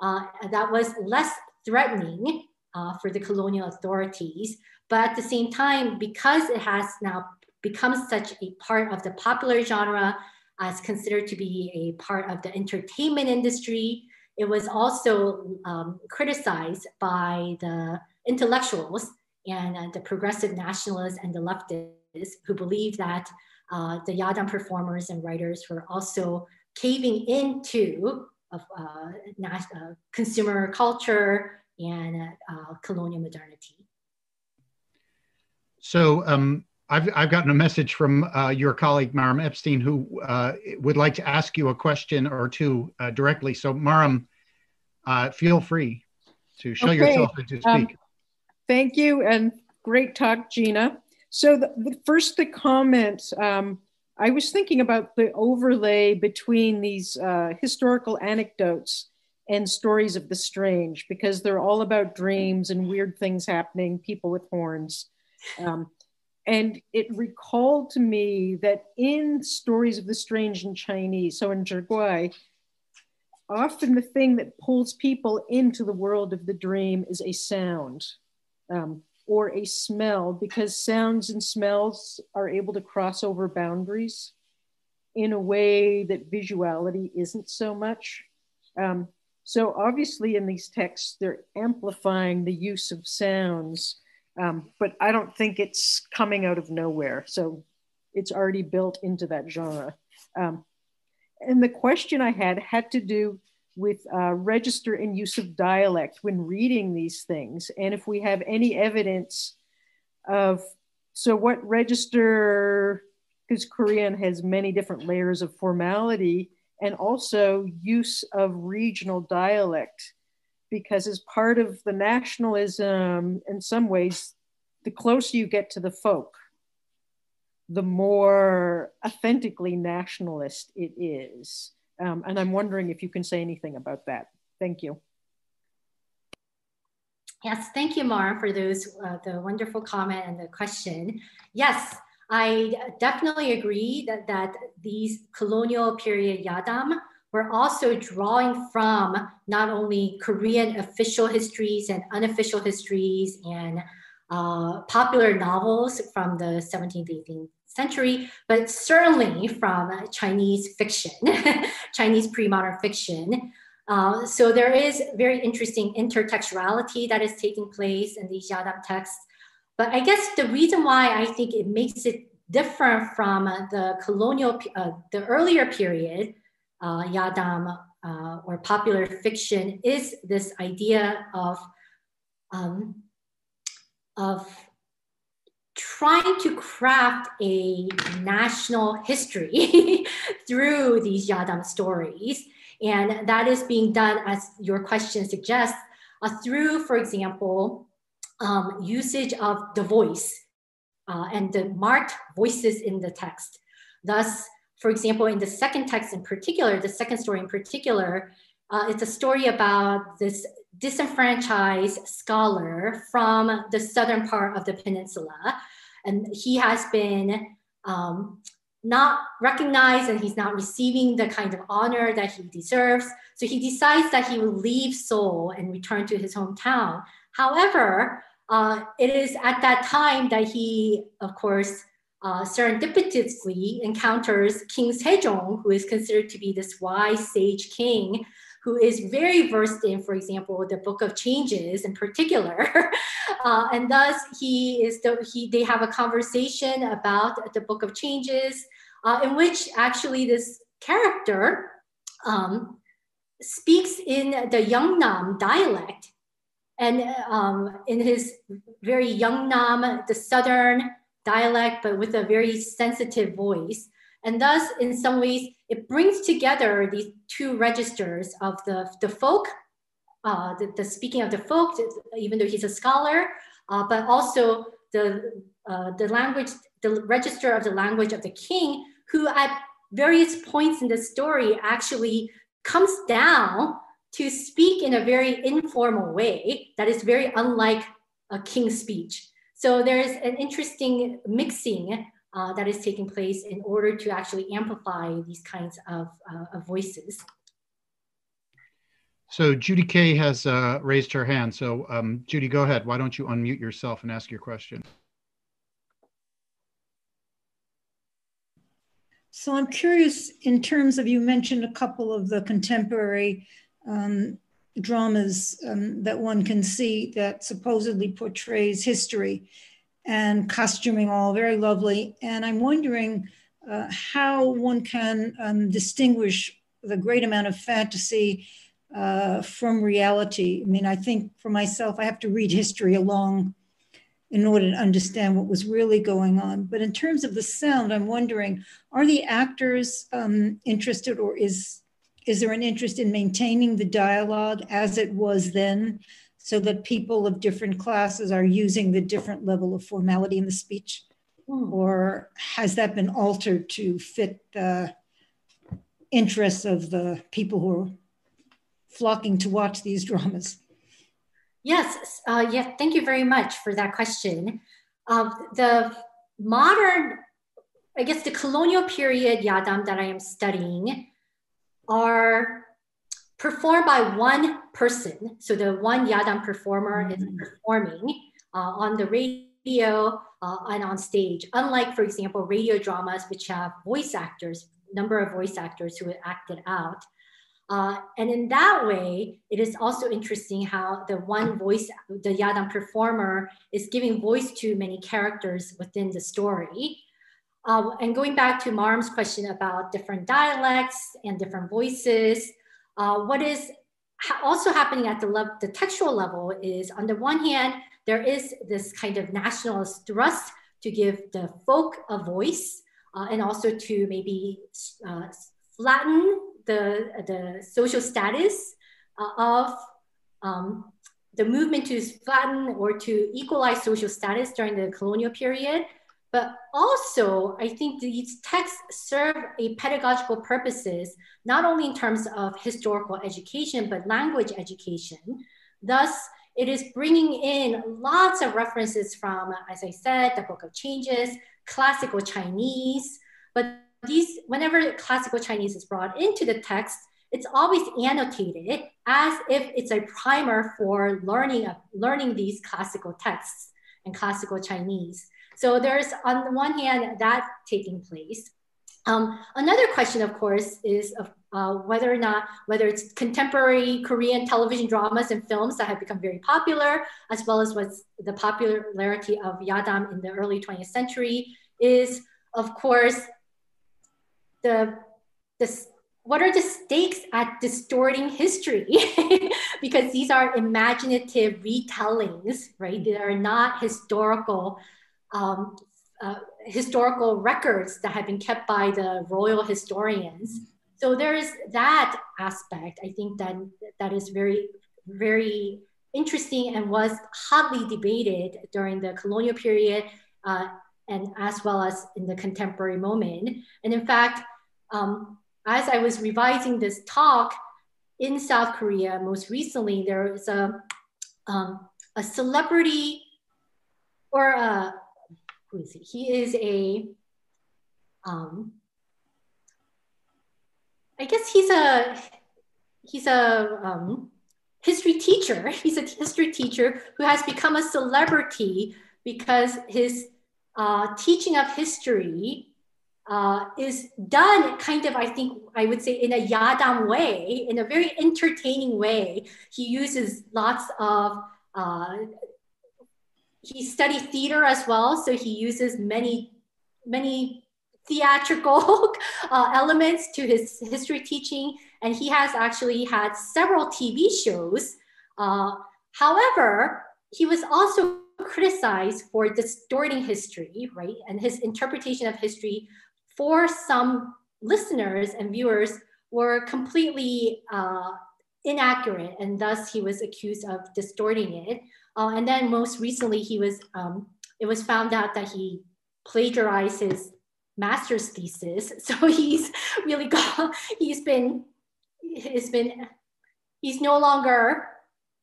uh, that was less threatening uh, for the colonial authorities. But at the same time, because it has now become such a part of the popular genre as considered to be a part of the entertainment industry, it was also um, criticized by the intellectuals and uh, the progressive nationalists and the leftists who believe that uh, the Yadam performers and writers were also caving into uh, uh consumer culture and uh, colonial modernity. So um, I've, I've gotten a message from uh, your colleague, Maram Epstein, who uh, would like to ask you a question or two uh, directly. So, Maram, uh, feel free to show okay. yourself and to um, speak. Um, thank you, and great talk, Gina. So, the, the first, the comment um, I was thinking about the overlay between these uh, historical anecdotes and stories of the strange because they're all about dreams and weird things happening, people with horns. Um, and it recalled to me that in stories of the strange in Chinese, so in Zhiguai, often the thing that pulls people into the world of the dream is a sound um, or a smell, because sounds and smells are able to cross over boundaries in a way that visuality isn't so much. Um, so obviously in these texts, they're amplifying the use of sounds um, but I don't think it's coming out of nowhere. So it's already built into that genre. Um, and the question I had had to do with uh, register and use of dialect when reading these things. And if we have any evidence of, so what register, because Korean has many different layers of formality and also use of regional dialect because as part of the nationalism, in some ways, the closer you get to the folk, the more authentically nationalist it is. Um, and I'm wondering if you can say anything about that. Thank you. Yes, thank you, Maram, for those uh, the wonderful comment and the question. Yes, I definitely agree that that these colonial period yadam we're also drawing from not only Korean official histories and unofficial histories and uh, popular novels from the 17th, 18th century, but certainly from Chinese fiction, Chinese pre-modern fiction. Uh, so there is very interesting intertextuality that is taking place in these Yadam texts. But I guess the reason why I think it makes it different from the colonial, uh, the earlier period uh, Yadam uh, or popular fiction is this idea of um, of trying to craft a national history through these Yadam stories. And that is being done, as your question suggests, uh, through, for example, um, usage of the voice uh, and the marked voices in the text. Thus, for example, in the second text in particular, the second story in particular, uh, it's a story about this disenfranchised scholar from the southern part of the peninsula. And he has been um, not recognized and he's not receiving the kind of honor that he deserves. So he decides that he will leave Seoul and return to his hometown. However, uh, it is at that time that he, of course, uh, serendipitously encounters King Sejong, who is considered to be this wise sage king, who is very versed in, for example, the Book of Changes in particular, uh, and thus he is the, he they have a conversation about the Book of Changes, uh, in which actually this character um, speaks in the Yeongnam dialect, and um, in his very Yeongnam, the southern dialect, but with a very sensitive voice. And thus, in some ways, it brings together these two registers of the, the folk, uh, the, the speaking of the folk, even though he's a scholar, uh, but also the, uh, the language, the register of the language of the king, who at various points in the story actually comes down to speak in a very informal way that is very unlike a king's speech. So there's an interesting mixing uh, that is taking place in order to actually amplify these kinds of, uh, of voices. So Judy Kay has uh, raised her hand. So um, Judy, go ahead. Why don't you unmute yourself and ask your question? So I'm curious in terms of, you mentioned a couple of the contemporary um, dramas um, that one can see that supposedly portrays history and costuming all very lovely. And I'm wondering uh, how one can um, distinguish the great amount of fantasy uh, from reality. I mean, I think for myself, I have to read history along in order to understand what was really going on. But in terms of the sound, I'm wondering, are the actors um, interested or is, is there an interest in maintaining the dialogue as it was then so that people of different classes are using the different level of formality in the speech? Hmm. Or has that been altered to fit the interests of the people who are flocking to watch these dramas? Yes, uh, yeah, thank you very much for that question. Uh, the modern, I guess the colonial period yadam that I am studying are performed by one person. So the one yadam performer mm-hmm. is performing uh, on the radio uh, and on stage. Unlike, for example, radio dramas, which have voice actors, number of voice actors who act it out. Uh, and in that way, it is also interesting how the one voice, the Yadam performer, is giving voice to many characters within the story. Uh, and going back to Maram's question about different dialects and different voices, uh, what is also happening at the, the textual level is on the one hand, there is this kind of nationalist thrust to give the folk a voice uh, and also to maybe uh, flatten the, the social status uh, of um, the movement to flatten or to equalize social status during the colonial period. But also, I think these texts serve a pedagogical purposes, not only in terms of historical education, but language education. Thus, it is bringing in lots of references from, as I said, the Book of Changes, classical Chinese, but these, whenever classical Chinese is brought into the text, it's always annotated as if it's a primer for learning, learning these classical texts and classical Chinese. So there's on the one hand that taking place. Um, another question, of course, is of uh, whether or not, whether it's contemporary Korean television dramas and films that have become very popular, as well as what's the popularity of Yadam in the early 20th century, is of course the, the what are the stakes at distorting history? because these are imaginative retellings, right? They are not historical um, uh, historical records that have been kept by the royal historians. So there is that aspect. I think that that is very, very interesting and was hotly debated during the colonial period uh, and as well as in the contemporary moment. And in fact, um, as I was revising this talk in South Korea, most recently, there was a, um, a celebrity or a, who is he? He is a, um, I guess he's a, he's a um, history teacher. He's a history teacher who has become a celebrity because his uh, teaching of history uh, is done kind of, I think, I would say in a Yadam way, in a very entertaining way. He uses lots of, uh, he studied theater as well. So he uses many, many theatrical uh, elements to his history teaching. And he has actually had several TV shows. Uh, however, he was also criticized for distorting history, right? And his interpretation of history for some listeners and viewers were completely uh, inaccurate, and thus he was accused of distorting it. Uh, and then most recently, he was um, it was found out that he plagiarized his master's thesis. So he's really gone. he's been he's been he's no longer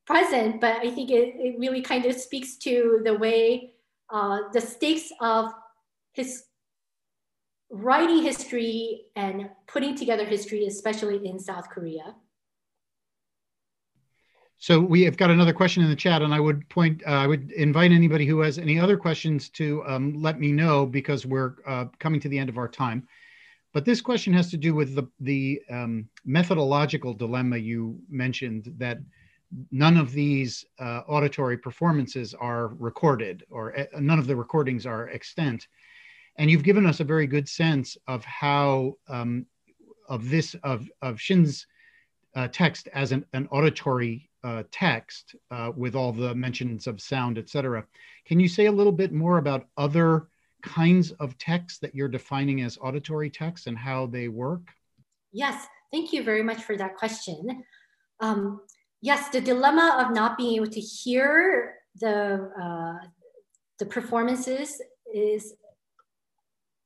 present, but I think it, it really kind of speaks to the way uh, the stakes of his writing history and putting together history, especially in South Korea. So we have got another question in the chat, and I would point, uh, I would invite anybody who has any other questions to um, let me know because we're uh, coming to the end of our time. But this question has to do with the, the um, methodological dilemma you mentioned that none of these uh, auditory performances are recorded or uh, none of the recordings are extant. And you've given us a very good sense of how um, of this of of Shin's uh, text as an, an auditory uh, text uh, with all the mentions of sound, et cetera. Can you say a little bit more about other kinds of texts that you're defining as auditory texts and how they work? Yes, thank you very much for that question. Um, yes, the dilemma of not being able to hear the uh, the performances is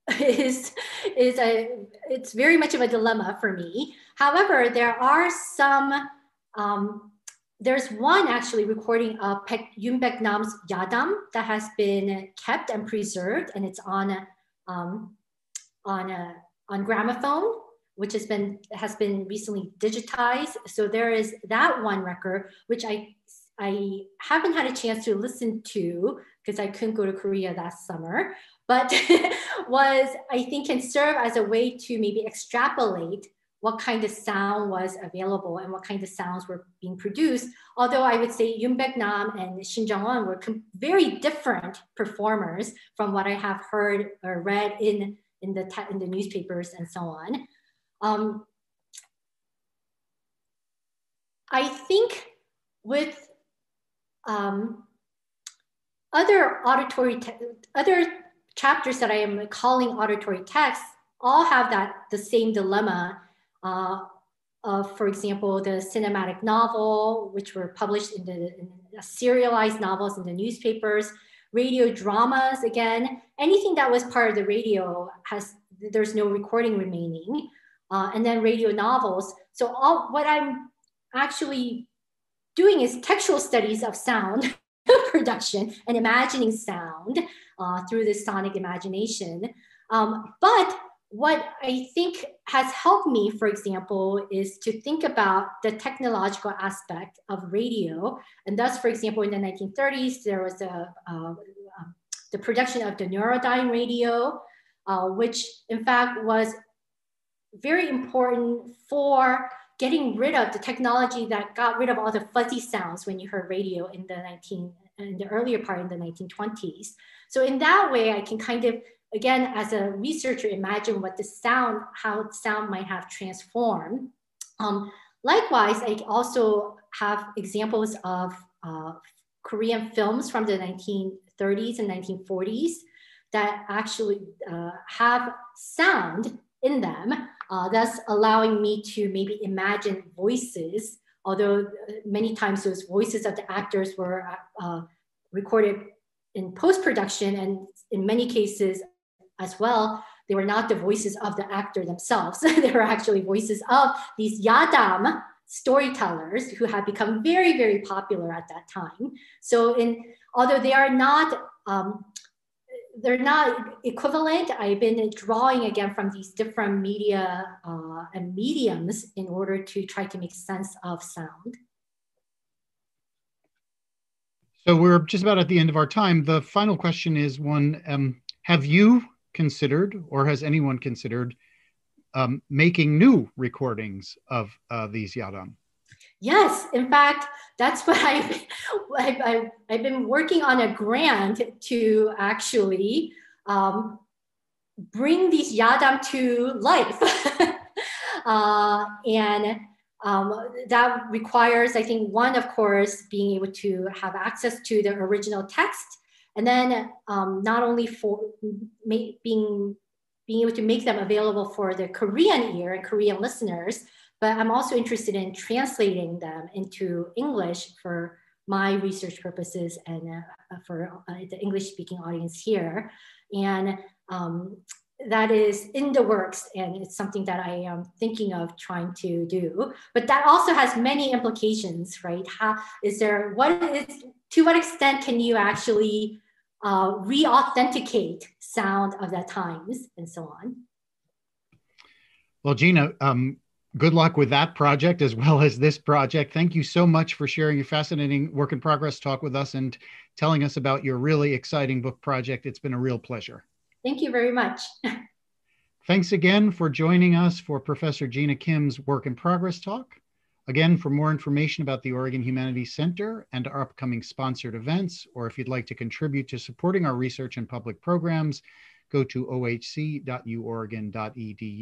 is is a it's very much of a dilemma for me. However, there are some um, there's one actually recording of Baek-nam's Yadam that has been kept and preserved, and it's on a, um, on a, on gramophone, which has been has been recently digitized. So there is that one record, which I I haven't had a chance to listen to because I couldn't go to Korea last summer, but was I think can serve as a way to maybe extrapolate what kind of sound was available and what kind of sounds were being produced. Although I would say Yoon Baek Nam and Shin were very different performers from what I have heard or read in, in, the, in the newspapers and so on. Um, I think with um, other auditory, other chapters that I am calling auditory texts all have that the same dilemma uh, of, for example, the cinematic novel, which were published in the in serialized novels in the newspapers, radio dramas, again, anything that was part of the radio has, there's no recording remaining. Uh, and then radio novels. So all what I'm actually doing is textual studies of sound production and imagining sound uh, through the sonic imagination. Um, but what I think has helped me, for example, is to think about the technological aspect of radio. And thus, for example, in the 1930s, there was a, uh, the production of the Neutrodyne radio, uh, which in fact was very important for getting rid of the technology that got rid of all the fuzzy sounds when you heard radio in the 19 in the earlier part in the 1920s. So in that way, I can kind of again, as a researcher, imagine what the sound, how sound might have transformed. Um, likewise, I also have examples of uh, Korean films from the 1930s and 1940s that actually uh, have sound in them, uh, thus allowing me to maybe imagine voices, although uh, many times those voices of the actors were uh, recorded in post-production and in many cases as well, they were not the voices of the actor themselves. they were actually voices of these yadam storytellers who had become very, very popular at that time. So in although they are not um, they're not equivalent. I've been drawing again from these different media uh, and mediums in order to try to make sense of sound. So we're just about at the end of our time. The final question is one, um, have you considered, or has anyone considered, um, making new recordings of uh, these yadam? Yes, in fact, that's what I've, I've, I've, been working on a grant to actually um, bring these yadam to life. uh, and um, that requires, I think, one, of course, being able to have access to the original text and then um, not only for being being able to make them available for the Korean ear and Korean listeners, but I'm also interested in translating them into English for my research purposes and uh, for uh, the English speaking audience here. And um, that is in the works and it's something that I am thinking of trying to do. But that also has many implications, right? How is there, what is, to what extent can you actually uh, re-authenticate sound of that times and so on. Well, Gina, um, good luck with that project as well as this project. Thank you so much for sharing your fascinating work in progress talk with us and telling us about your really exciting book project. It's been a real pleasure. Thank you very much. Thanks again for joining us for Professor Gina Kim's work in progress talk. Again, for more information about the Oregon Humanities Center and our upcoming sponsored events, or if you'd like to contribute to supporting our research and public programs, go to ohc.uoregon.edu.